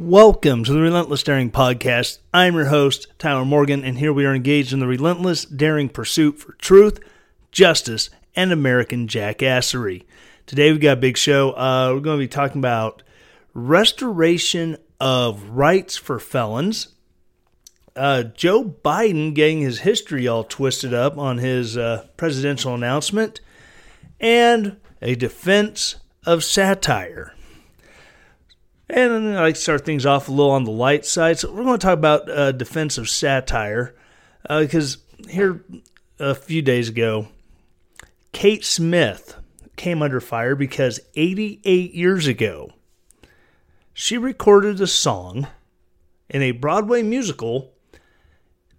Welcome to the Relentless Daring Podcast. I'm your host, Tyler Morgan, and here we are engaged in the relentless, daring pursuit for truth, justice, and American jackassery. Today we've got a big show. Uh, we're going to be talking about restoration of rights for felons. Uh, Joe Biden getting his history all twisted up on his uh, presidential announcement, and a defense of satire. And I like to start things off a little on the light side. So we're going to talk about uh, defensive satire because uh, here a few days ago, Kate Smith came under fire because 88 years ago, she recorded a song in a Broadway musical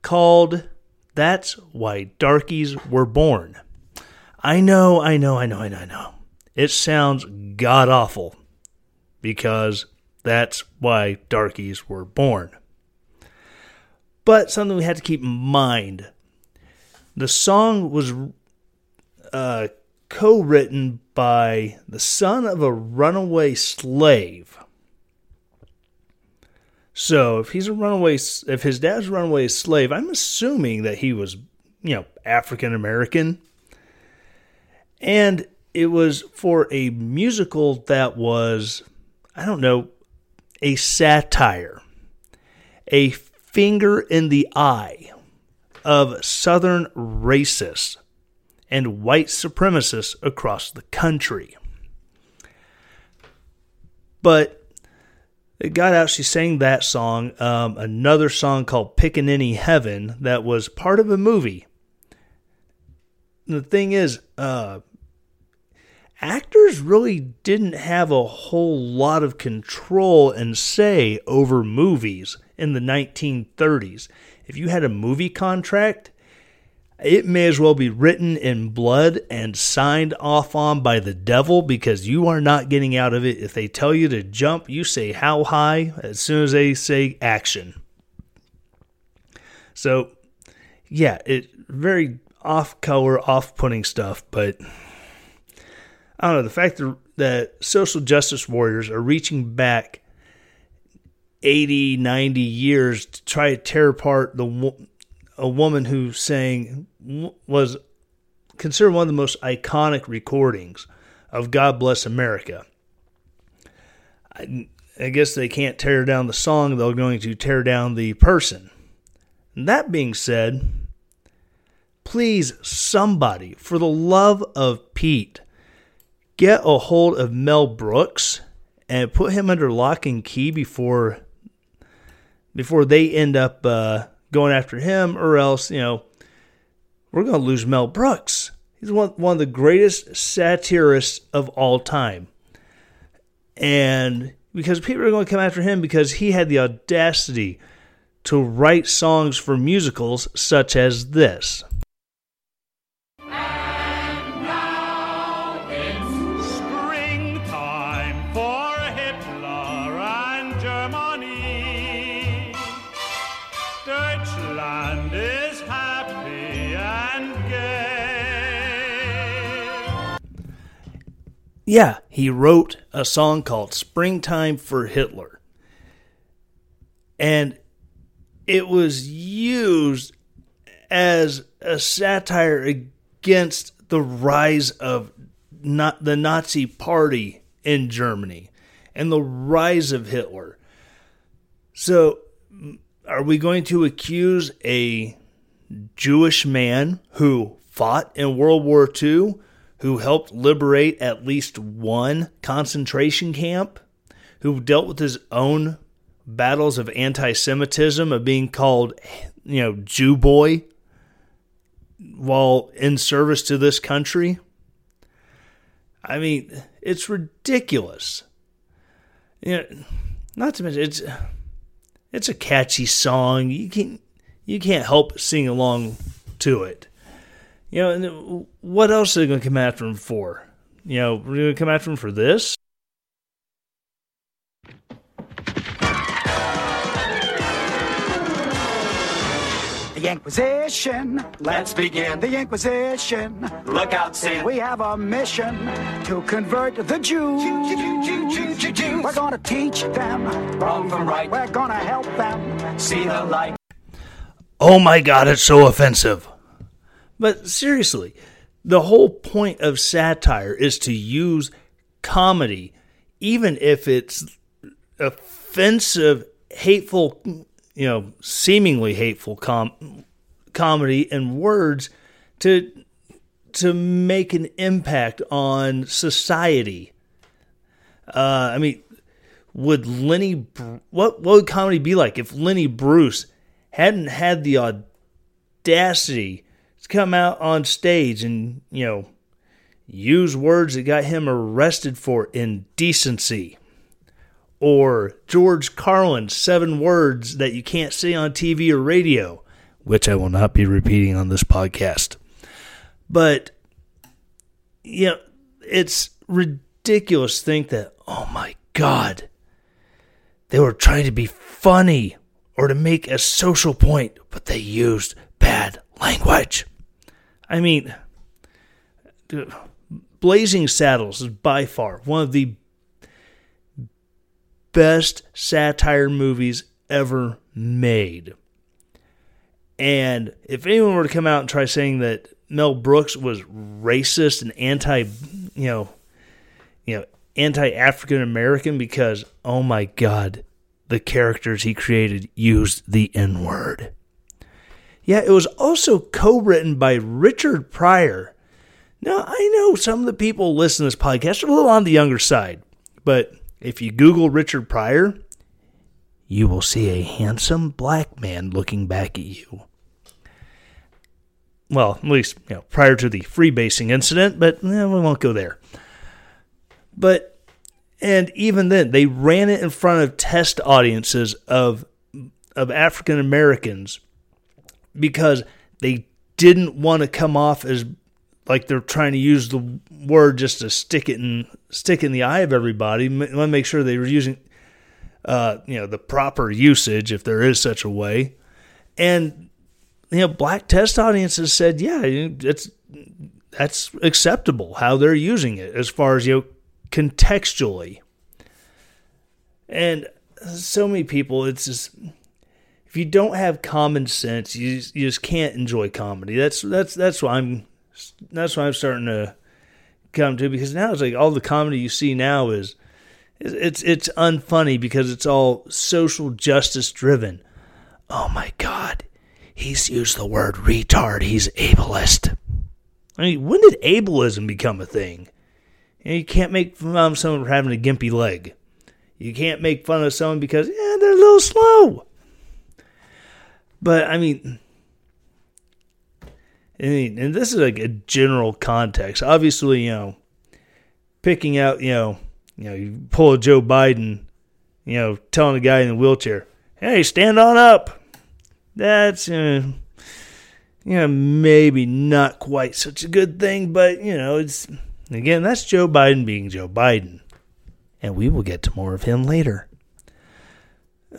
called That's Why Darkies Were Born. I know, I know, I know, I know, I know. It sounds god awful because that's why darkies were born. But something we had to keep in mind the song was uh, co written by the son of a runaway slave. So if he's a runaway, if his dad's a runaway slave, I'm assuming that he was, you know, African American. And it was for a musical that was, I don't know, a satire, a finger in the eye of Southern racists and white supremacists across the country. But it got out, she sang that song, um, another song called Pickaninny Heaven that was part of a movie. The thing is, uh, actors really didn't have a whole lot of control and say over movies in the 1930s. If you had a movie contract, it may as well be written in blood and signed off on by the devil because you are not getting out of it. If they tell you to jump, you say how high as soon as they say action. So, yeah, it very off color, off putting stuff, but I don't know, the fact that, that social justice warriors are reaching back 80, 90 years to try to tear apart the a woman who sang was considered one of the most iconic recordings of God Bless America. I, I guess they can't tear down the song, they're going to tear down the person. And that being said, please, somebody, for the love of Pete, get a hold of Mel Brooks and put him under lock and key before before they end up uh, going after him, or else you know we're going to lose Mel Brooks. He's one one of the greatest satirists of all time, and because people are going to come after him because he had the audacity to write songs for musicals such as this. Yeah, he wrote a song called Springtime for Hitler. And it was used as a satire against the rise of not the Nazi party in Germany and the rise of Hitler. So mm, are we going to accuse a Jewish man who fought in World War II who helped liberate at least one concentration camp, who dealt with his own battles of anti Semitism, of being called, you know, Jew boy while in service to this country. I mean, it's ridiculous. You know, not to mention it's it's a catchy song. You can't—you can't help sing along to it. You know, and uh, what else are they going to come after him for? You know, we're going to come after him for this. The Inquisition. Let's begin. The Inquisition. Look out, Sam. We have a mission to convert the Jews. We're gonna teach them Wrong from right. We're gonna help them. See the light. Oh my god, it's so offensive. But seriously, the whole point of satire is to use comedy, even if it's offensive, hateful, you know, seemingly hateful com- comedy and words to to make an impact on society. Uh, I mean, would Lenny what what would comedy be like if Lenny Bruce hadn't had the audacity come out on stage and you know use words that got him arrested for indecency? or George Carlin's seven words that you can't say on TV or radio, which I will not be repeating on this podcast. But, you know, it's ridiculous to think that, oh my God, they were trying to be funny or to make a social point, but they used bad language. I mean, Blazing Saddles is by far one of the best satire movies ever made. And if anyone were to come out and try saying that Mel Brooks was racist and anti, you know, you know, anti-African American because oh my god, the characters he created used the N-word. Yeah, it was also co-written by Richard Pryor. Now, I know some of the people listening to this podcast are a little on the younger side, but if you Google Richard Pryor, you will see a handsome black man looking back at you. Well, at least you know, prior to the freebasing incident, but eh, we won't go there. But and even then, they ran it in front of test audiences of of African Americans because they didn't want to come off as like they're trying to use the word just to stick it in stick in the eye of everybody. Want to make sure they were using, uh, you know, the proper usage if there is such a way. And you know, black test audiences said, yeah, it's that's acceptable how they're using it as far as you know contextually. And so many people, it's just if you don't have common sense, you you just can't enjoy comedy. That's that's that's why I'm that's what I'm starting to come to because now it's like all the comedy you see now is it's it's unfunny because it's all social justice driven. Oh my god. He's used the word retard. He's ableist. I mean, when did ableism become a thing? You, know, you can't make fun of someone for having a gimpy leg. You can't make fun of someone because yeah, they're a little slow. But I mean, I mean, and this is like a general context. Obviously, you know, picking out, you know, you know, you pull a Joe Biden, you know, telling a guy in the wheelchair, "Hey, stand on up." That's, uh, you know, maybe not quite such a good thing, but you know, it's again, that's Joe Biden being Joe Biden, and we will get to more of him later.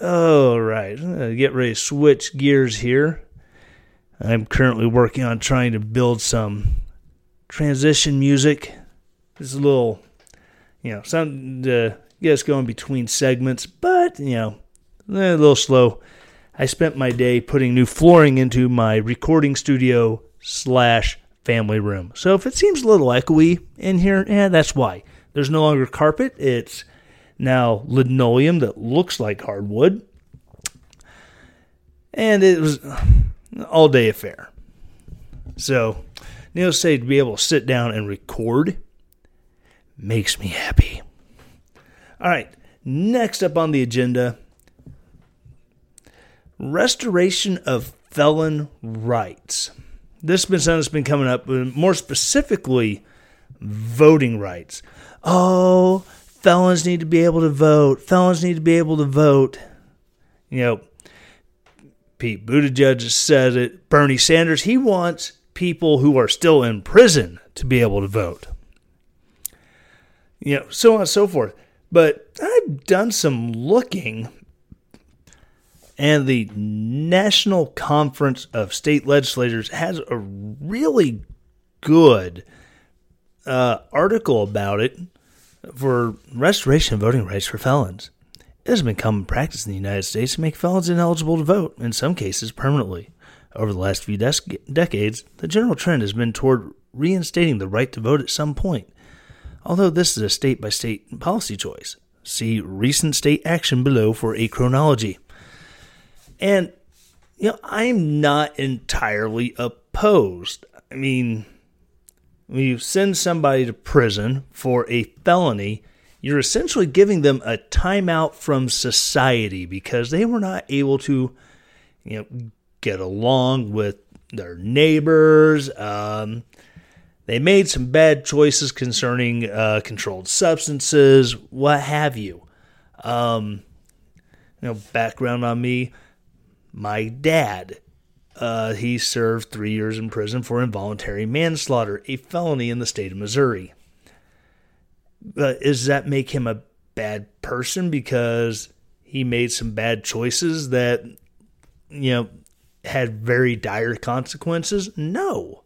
All right, get ready to switch gears here. I'm currently working on trying to build some transition music. It's a little, you know, something to get us going between segments, but, you know, eh, a little slow. I spent my day putting new flooring into my recording studio slash family room. So if it seems a little echoey in here, yeah, that's why. There's no longer carpet. It's now linoleum that looks like hardwood. And it was all day affair. So, to say, to be able to sit down and record makes me happy. All right, next up on the agenda, restoration of felon rights. This has been something that's been coming up, more specifically, voting rights. Oh, felons need to be able to vote. Felons need to be able to vote. You know, Pete Buttigieg said it. Bernie Sanders, he wants people who are still in prison to be able to vote. You know, so on and so forth. But I've done some looking, and the National Conference of State Legislators has a really good uh, article about it for restoration of voting rights for felons. It has been common practice in the United States to make felons ineligible to vote, in some cases permanently. Over the last few des- decades, the general trend has been toward reinstating the right to vote at some point, although this is a state by state policy choice. See recent state action below for a chronology. And, you know, I'm not entirely opposed. I mean, when you send somebody to prison for a felony, you're essentially giving them a timeout from society because they were not able to, you know, get along with their neighbors. Um, they made some bad choices concerning uh, controlled substances, what have you. Um, you know, background on me: my dad uh, he served three years in prison for involuntary manslaughter, a felony in the state of Missouri. Uh, does that make him a bad person because he made some bad choices that, you know, had very dire consequences? No.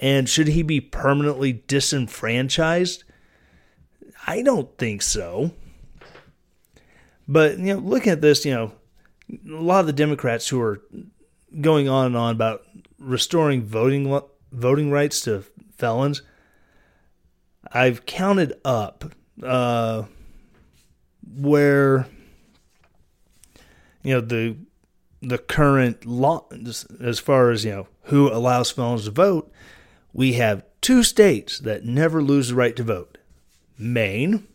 And should he be permanently disenfranchised? I don't think so. But, you know, looking at this, you know, a lot of the Democrats who are going on and on about restoring voting voting rights to felons. I've counted up uh, where you know the the current law as far as you know who allows felons to vote. We have two states that never lose the right to vote: Maine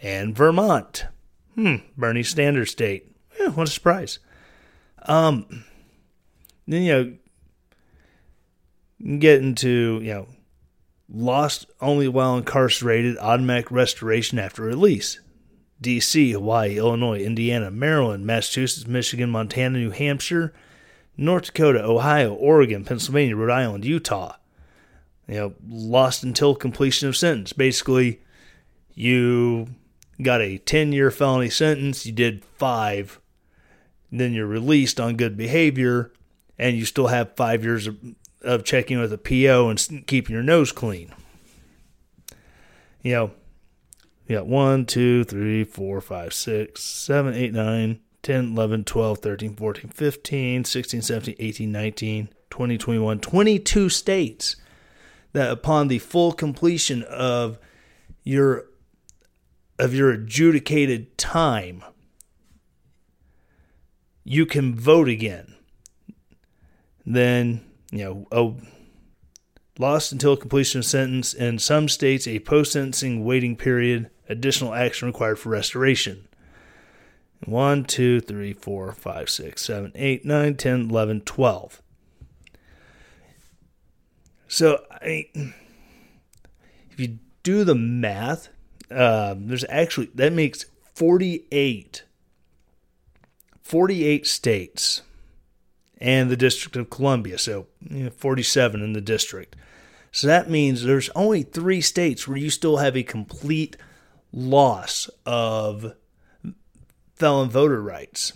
and Vermont. Hmm, Bernie Sanders state. Yeah, what a surprise. Um, then you know get into you know lost only while incarcerated, automatic restoration after release. D.C., Hawaii, Illinois, Indiana, Maryland, Massachusetts, Michigan, Montana, New Hampshire, North Dakota, Ohio, Oregon, Pennsylvania, Rhode Island, Utah. You know, lost until completion of sentence. Basically, you got a 10 year felony sentence, you did five, then you're released on good behavior, and you still have five years of, of checking with a PO and keeping your nose clean. You know, you got 1, 2, 3, 4, 5, 6, 7, 8, 9, 10, 11, 12, 13, 14, 15, 16, 17, 18, 19, 20, 21, 22 states that upon the full completion of your of your adjudicated time you can vote again then you know a lost until completion of sentence in some states a post-sentencing waiting period additional action required for restoration. 1 2 3 4 5 6 7 8 9 10 11 12 so i if you do the math um, there's actually that makes 48 48 states and the District of Columbia, so you know, 47 in the district. So that means there's only three states where you still have a complete loss of felon voter rights.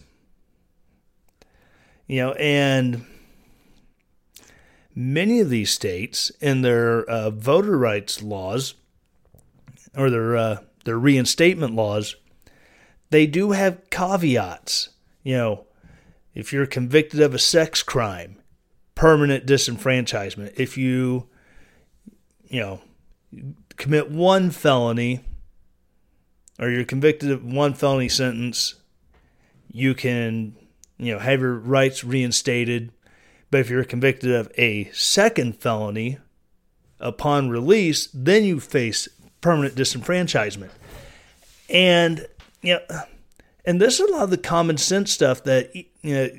You know, and many of these states in their uh, voter rights laws or their uh, their reinstatement laws, they do have caveats. You know, if you're convicted of a sex crime, permanent disenfranchisement. If you, you know, commit one felony or you're convicted of one felony sentence, you can, you know, have your rights reinstated. But if you're convicted of a second felony upon release, then you face permanent disenfranchisement. And, you know, And this is a lot of the common sense stuff that you know,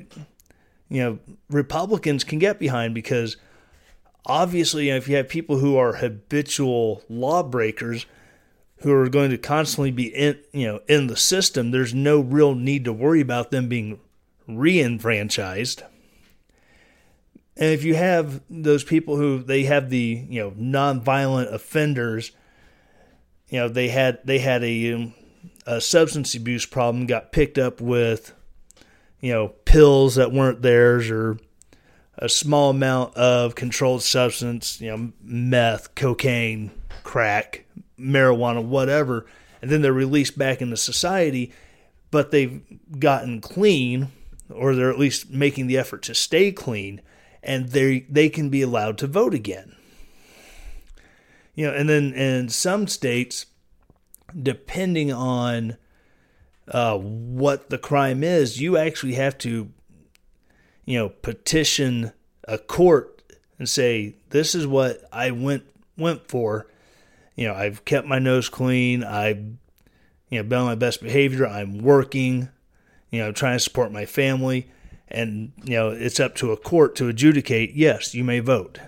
you know, Republicans can get behind because obviously, if you have people who are habitual lawbreakers who are going to constantly be in, you know, in the system, there's no real need to worry about them being re-enfranchised. And if you have those people who they have the you know nonviolent offenders, you know they had they had a, um, a substance abuse problem, got picked up with you know pills that weren't theirs or a small amount of controlled substance, you know meth, cocaine, crack, marijuana, whatever, and then they're released back into society, but they've gotten clean or they're at least making the effort to stay clean and they they can be allowed to vote again. You know, and then in some states, depending on uh, what the crime is, you actually have to, you know, petition a court and say, "This is what I went went for." You know, I've kept my nose clean. I've, you know, been on my best behavior. I'm working. You know, trying to support my family and you know it's up to a court to adjudicate yes you may vote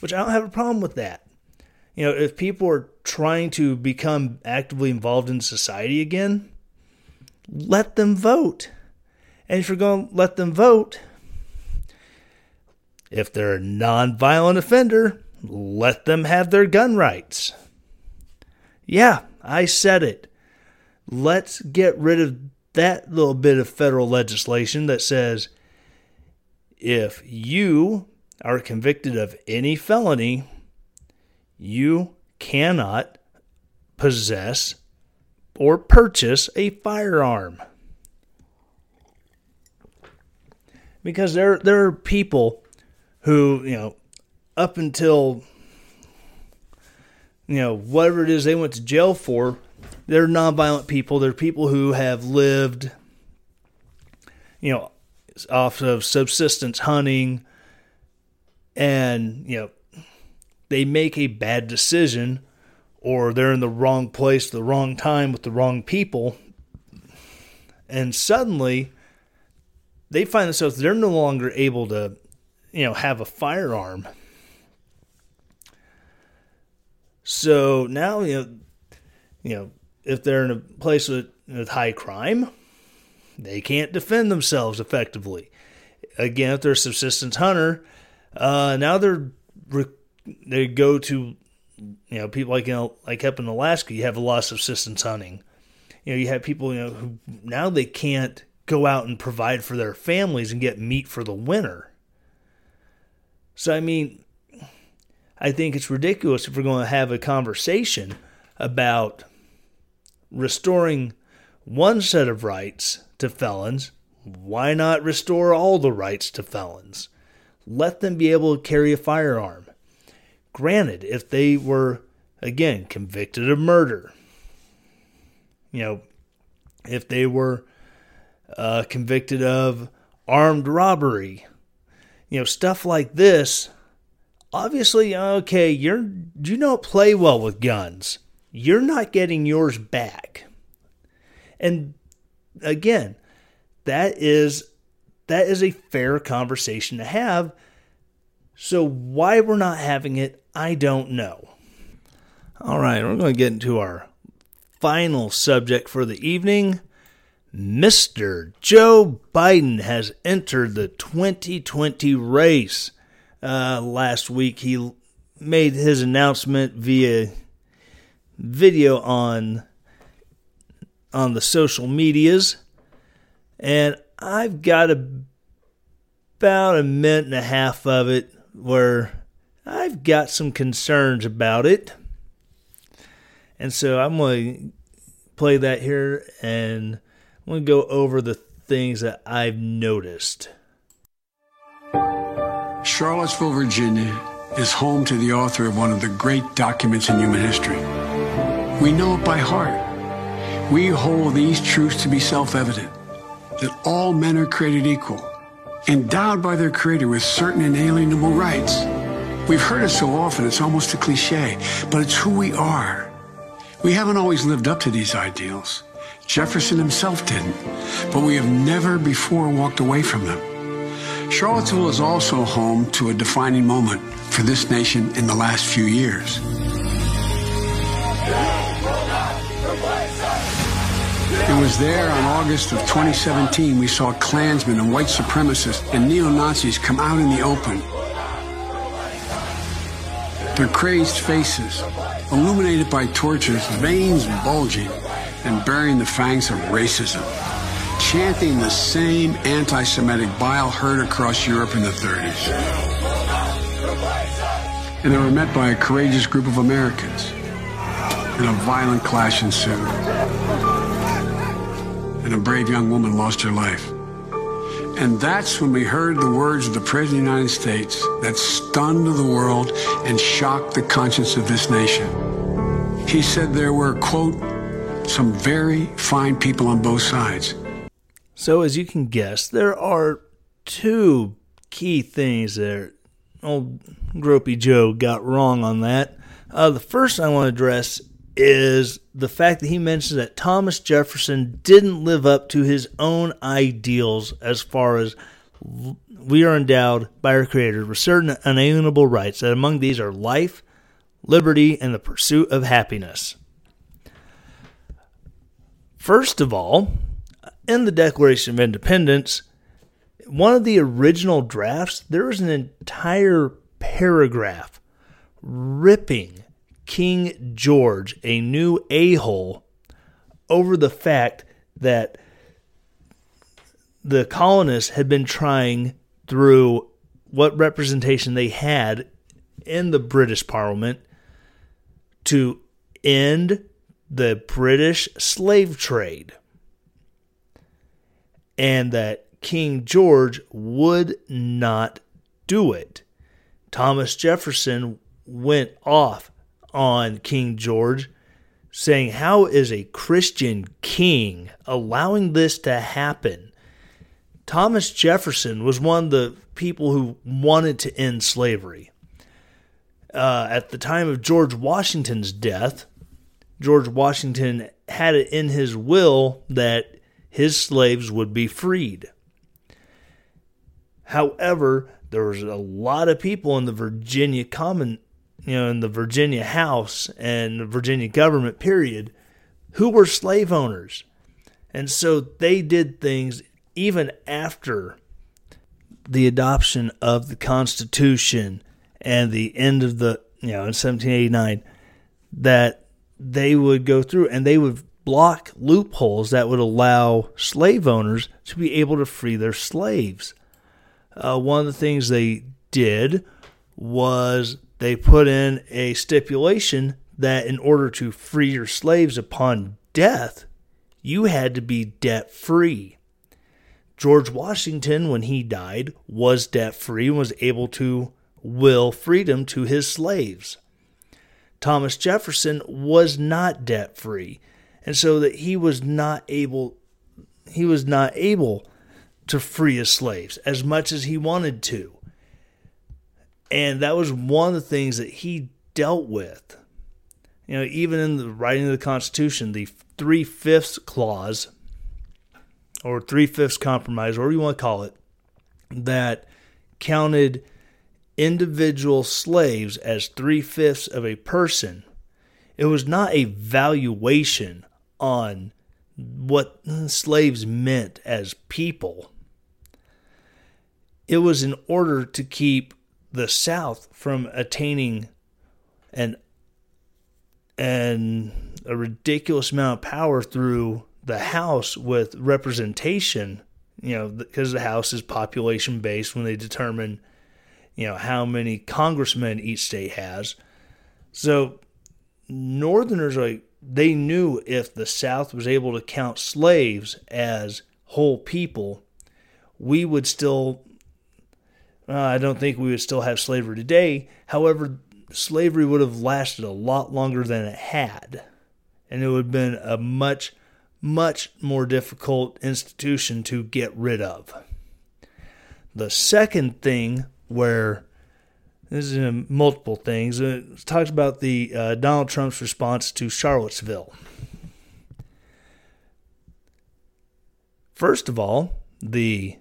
which i don't have a problem with that you know if people are trying to become actively involved in society again let them vote. And if you're going to let them vote if they're a non-violent offender let them have their gun rights. Yeah i said it. Let's get rid of that little bit of federal legislation that says if you are convicted of any felony, you cannot possess or purchase a firearm. Because there there are people who, you know, up until you know, whatever it is they went to jail for, they're nonviolent people. They're people who have lived, you know, off of subsistence hunting, and you know, they make a bad decision, or they're in the wrong place, the wrong time with the wrong people, and suddenly they find themselves they're no longer able to, you know, have a firearm. So now you know, you know if they're in a place with, with high crime, they can't defend themselves effectively. Again, if they're a subsistence hunter, uh, now they're they go to you know people like you know like up in Alaska, you have a lot of subsistence hunting. You know, you have people you know who now they can't go out and provide for their families and get meat for the winter. So I mean, I think it's ridiculous if we're going to have a conversation about restoring one set of rights to felons, why not restore all the rights to felons? Let them be able to carry a firearm. Granted, if they were, again, convicted of murder, you know, if they were uh, convicted of armed robbery, you know, stuff like this, obviously, okay, you're, you don't play well with guns you're not getting yours back. And again, that is that is a fair conversation to have. So why we're not having it, I don't know. All right, we're going to get into our final subject for the evening. Mr. Joe Biden has entered the 2020 race. Uh, last week, he made his announcement via video on on the social medias, and I've got a, about a minute and a half of it where I've got some concerns about it. And so I'm going to play that here and I'm going to go over the things that I've noticed. Charlottesville, Virginia is home to the author of one of the great documents in human history. We know it by heart. We hold these truths to be self-evident, that all men are created equal, endowed by their creator with certain inalienable rights. We've heard it so often, it's almost a cliche, but it's who we are. We haven't always lived up to these ideals. Jefferson himself didn't, but we have never before walked away from them. Charlottesville is also home to a defining moment for this nation in the last few years. It was there on August of 2017 we saw Klansmen and white supremacists and neo-Nazis come out in the open. Their crazed faces, illuminated by torches, veins bulging, and bearing the fangs of racism, chanting the same anti-Semitic bile heard across Europe in the 30s. And they were met by a courageous group of Americans. And a violent clash ensued. And a brave young woman lost her life. And that's when we heard the words of the President of the United States that stunned the world and shocked the conscience of this nation. He said there were, quote, some very fine people on both sides. So, as you can guess, there are two key things that old Gropey Joe got wrong on that. Uh, the first I want to address is the fact that he mentions that Thomas Jefferson didn't live up to his own ideals as far as we are endowed by our Creator with certain unalienable rights, that among these are life, liberty, and the pursuit of happiness. First of all, in the Declaration of Independence, one of the original drafts, there was an entire paragraph ripping King George a new a hole over the fact that the colonists had been trying through what representation they had in the British Parliament to end the British slave trade. And that King George would not do it. Thomas Jefferson went off on King George, saying, How is a Christian king allowing this to happen? Thomas Jefferson was one of the people who wanted to end slavery. Uh, at the time of George Washington's death, George Washington had it in his will that his slaves would be freed. However, there was a lot of people in the Virginia Common, you know, in the Virginia House and the Virginia government period who were slave owners. And so they did things even after the adoption of the Constitution and the end of the, you know, in 1789, that they would go through and they would block loopholes that would allow slave owners to be able to free their slaves. Uh, one of the things they did was they put in a stipulation that in order to free your slaves upon death, you had to be debt free. George Washington, when he died, was debt free and was able to will freedom to his slaves. Thomas Jefferson was not debt free, and so that he was not able he was not able to free his slaves as much as he wanted to. And that was one of the things that he dealt with. You know, even in the writing of the Constitution, the three fifths clause or three fifths compromise, whatever you want to call it, that counted individual slaves as three fifths of a person. It was not a valuation on what slaves meant as people. It was in order to keep the South from attaining an an a ridiculous amount of power through the House with representation, you know, because the House is population based when they determine, you know, how many congressmen each state has. So Northerners like they knew if the South was able to count slaves as whole people, we would still. Uh, I don't think we would still have slavery today. However, slavery would have lasted a lot longer than it had, and it would have been a much much more difficult institution to get rid of. The second thing where this is in multiple things. It talks about the uh, Donald Trump's response to Charlottesville. First of all, the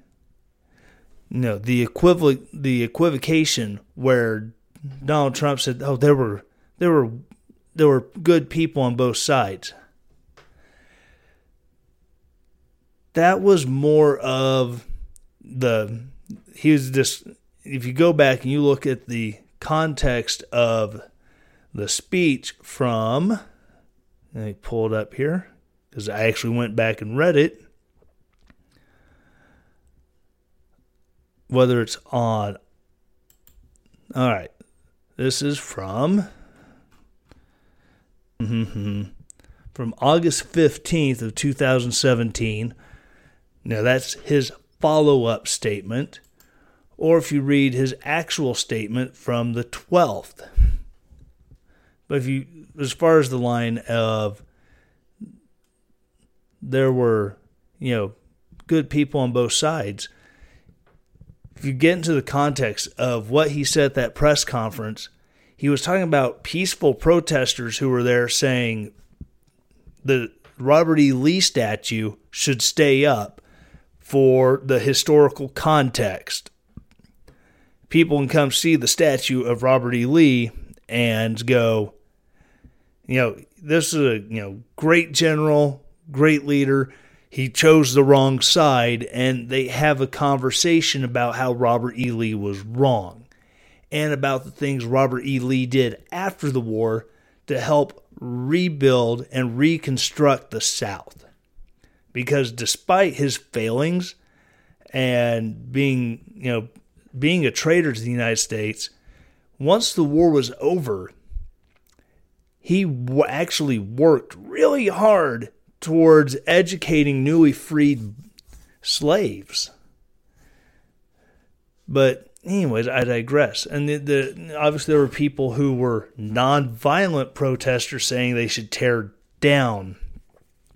you know the equivalent the equivocation where Donald Trump said, "Oh, there were there were there were good people on both sides." That was more of the he was just if you go back and you look at the context of the speech from let me pull it up here because I actually went back and read it. Whether it's on all right. This is from from August 15th of 2017. Now that's his follow-up statement or if you read his actual statement from the 12th. But if you as far as the line of there were, you know, good people on both sides, if you get into the context of what he said at that press conference, he was talking about peaceful protesters who were there saying the Robert E. Lee statue should stay up for the historical context. People can come see the statue of Robert E. Lee and go, you know, this is a you know great general, great leader he chose the wrong side, and they have a conversation about how Robert E. Lee was wrong and about the things Robert E. Lee did after the war to help rebuild and reconstruct the South. Because despite his failings and being, you know, being a traitor to the United States, once the war was over, he actually worked really hard towards educating newly freed slaves. But anyways, I digress. And the, the, obviously there were people who were non-violent protesters saying they should tear down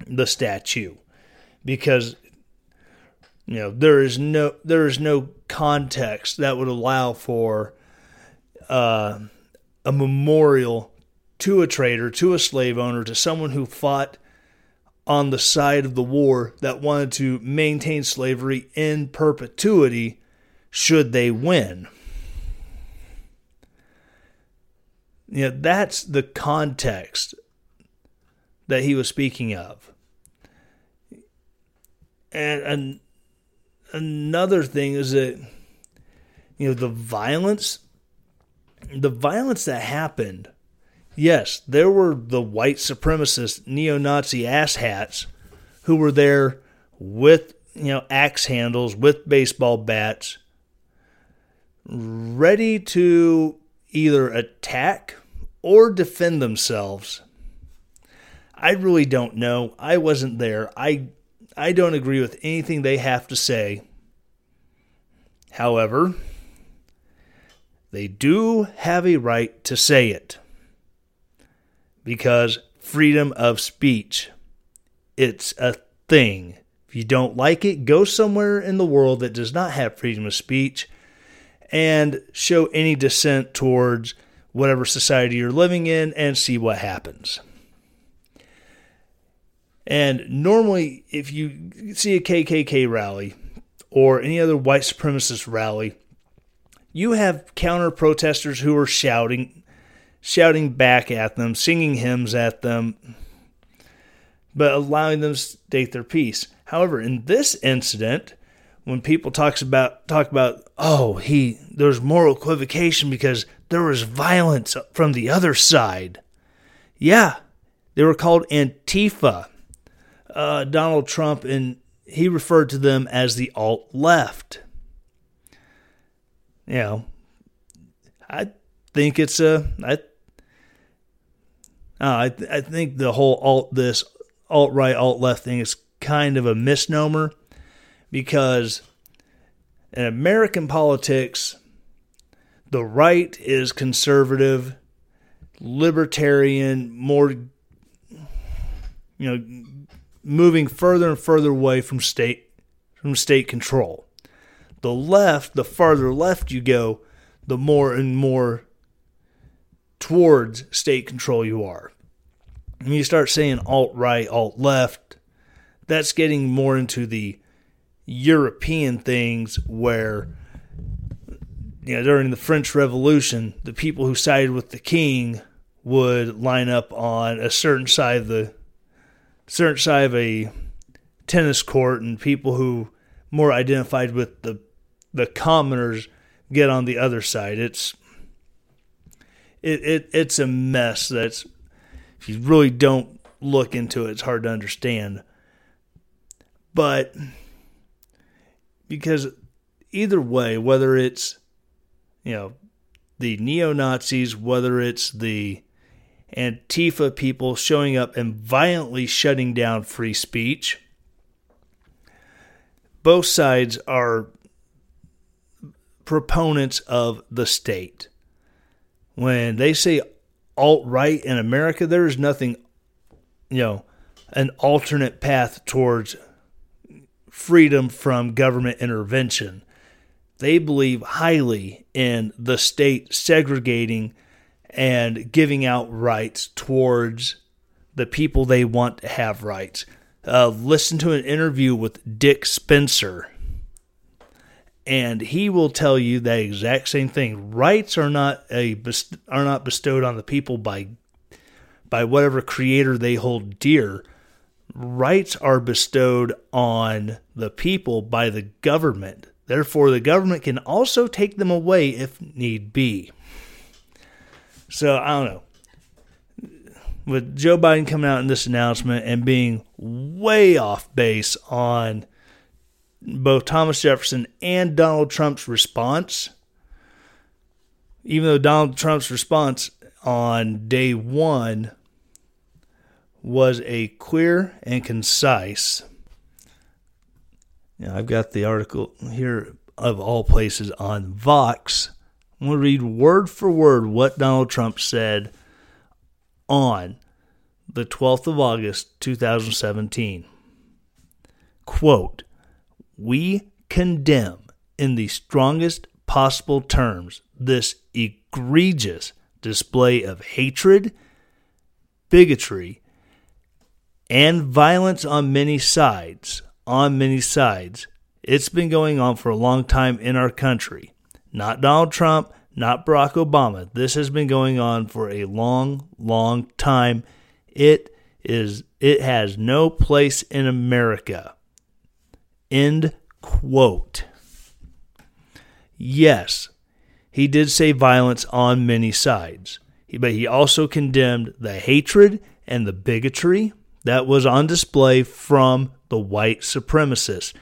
the statue because you know there is no there is no context that would allow for uh, a memorial to a traitor, to a slave owner, to someone who fought on the side of the war that wanted to maintain slavery in perpetuity should they win. You know, that's the context that he was speaking of. And, and another thing is that, you know, the violence, the violence that happened Yes, there were the white supremacist neo Nazi asshats who were there with, you know, axe handles, with baseball bats, ready to either attack or defend themselves. I really don't know. I wasn't there. I I don't agree with anything they have to say. However, they do have a right to say it because freedom of speech, it's a thing. If you don't like it, go somewhere in the world that does not have freedom of speech and show any dissent towards whatever society you're living in and see what happens. And normally, if you see a KKK rally or any other white supremacist rally, you have counter protesters who are shouting shouting back at them, singing hymns at them, but allowing them to state their piece. However, in this incident, when people talks about talk about oh he there's moral equivocation because there was violence from the other side. Yeah, they were called Antifa. Uh, Donald Trump and he referred to them as the alt left. You know, I think it's a I uh, I, th- I think the whole alt this alt right alt left thing is kind of a misnomer because in American politics, the right is conservative, libertarian, more you know, moving further and further away from state from state control. The left, the farther left you go, the more and more towards state control you are. When you start saying alt right, alt left, that's getting more into the European things where you know during the French Revolution, the people who sided with the king would line up on a certain side of the certain side of a tennis court, and people who more identified with the the commoners get on the other side. It's it, it it's a mess that's if you really don't look into it, it's hard to understand. But because either way, whether it's you know the neo Nazis, whether it's the Antifa people showing up and violently shutting down free speech, both sides are proponents of the state. When they say alt right in America, there is nothing, you know, an alternate path towards freedom from government intervention. They believe highly in the state segregating and giving out rights towards the people they want to have rights. Uh, listen to an interview with Dick Spencer, and he will tell you that exact same thing. Rights are not a are not bestowed on the people by by whatever creator they hold dear rights are bestowed on the people by the government. Therefore, the government can also take them away if need be. So, I don't know. With Joe Biden coming out in this announcement and being way off base on both Thomas Jefferson and Donald Trump's response, even though Donald Trump's response on day one was a clear and concise. Now, I've got the article here of all places on Vox. I'm going to read word for word what Donald Trump said on the 12th of August, 2017. Quote, We condemn in the strongest possible terms this egregious display of hatred, bigotry, and violence on many sides. On many sides. It's been going on for a long time in our country. Not Donald Trump, not Barack Obama. This has been going on for a long, long time. It is it has no place in America. End quote. Yes, he did say violence on many sides, but he also condemned the hatred and the bigotry that was on display from the white supremacists.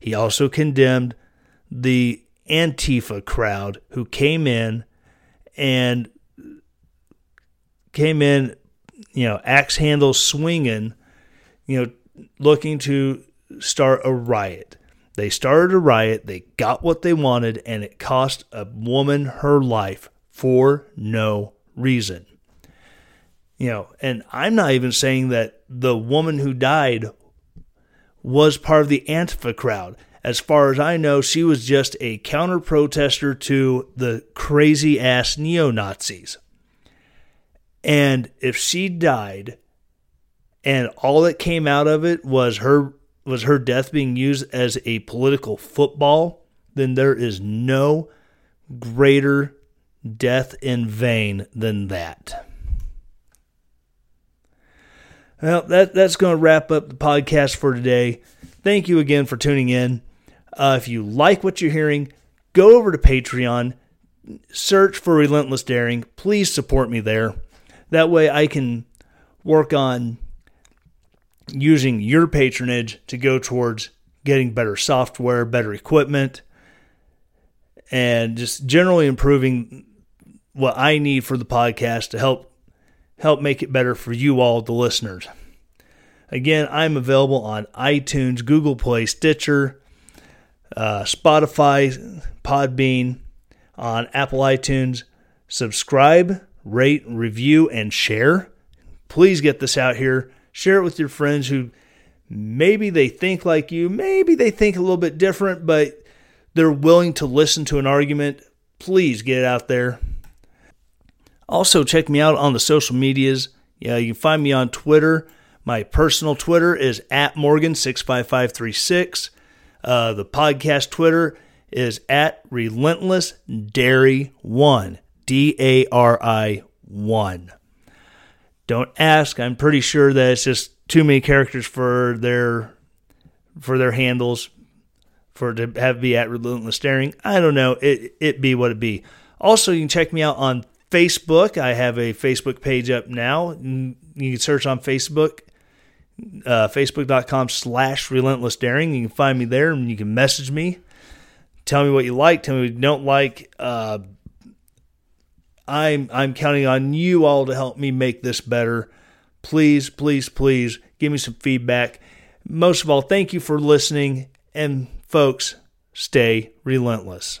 He also condemned the Antifa crowd who came in and came in, you know, axe handles swinging, you know, looking to start a riot. They started a riot, they got what they wanted, and it cost a woman her life for no reason. You know, and I'm not even saying that the woman who died was part of the Antifa crowd. As far as I know, she was just a counter protester to the crazy ass neo Nazis. And if she died and all that came out of it was her was her death being used as a political football, then there is no greater death in vain than that. Well, that that's going to wrap up the podcast for today. Thank you again for tuning in. Uh, if you like what you're hearing, go over to Patreon, search for Relentless Daring. Please support me there. That way, I can work on using your patronage to go towards getting better software, better equipment, and just generally improving what I need for the podcast to help help make it better for you all, the listeners. Again, I'm available on iTunes, Google Play, Stitcher, uh, Spotify, Podbean, on Apple iTunes. Subscribe, rate, review, and share. Please get this out here. Share it with your friends who maybe they think like you, maybe they think a little bit different, but they're willing to listen to an argument. Please get it out there. Also, check me out on the social medias. Yeah, you can find me on Twitter. My personal Twitter is at Morgan65536. Uh, the podcast Twitter is at Relentless Dairy One, D A R I 1. Don't ask. I'm pretty sure that it's just too many characters for their for their handles for to have be at Relentless Daring. I don't know. It it be what it be. Also, you can check me out on Facebook. I have a Facebook page up now. You can search on Facebook, uh, facebook.com slash relentless daring. You can find me there and you can message me. Tell me what you like. Tell me what you don't like. Uh, I'm I'm counting on you all to help me make this better. Please, please, please give me some feedback. Most of all, thank you for listening and folks, stay relentless.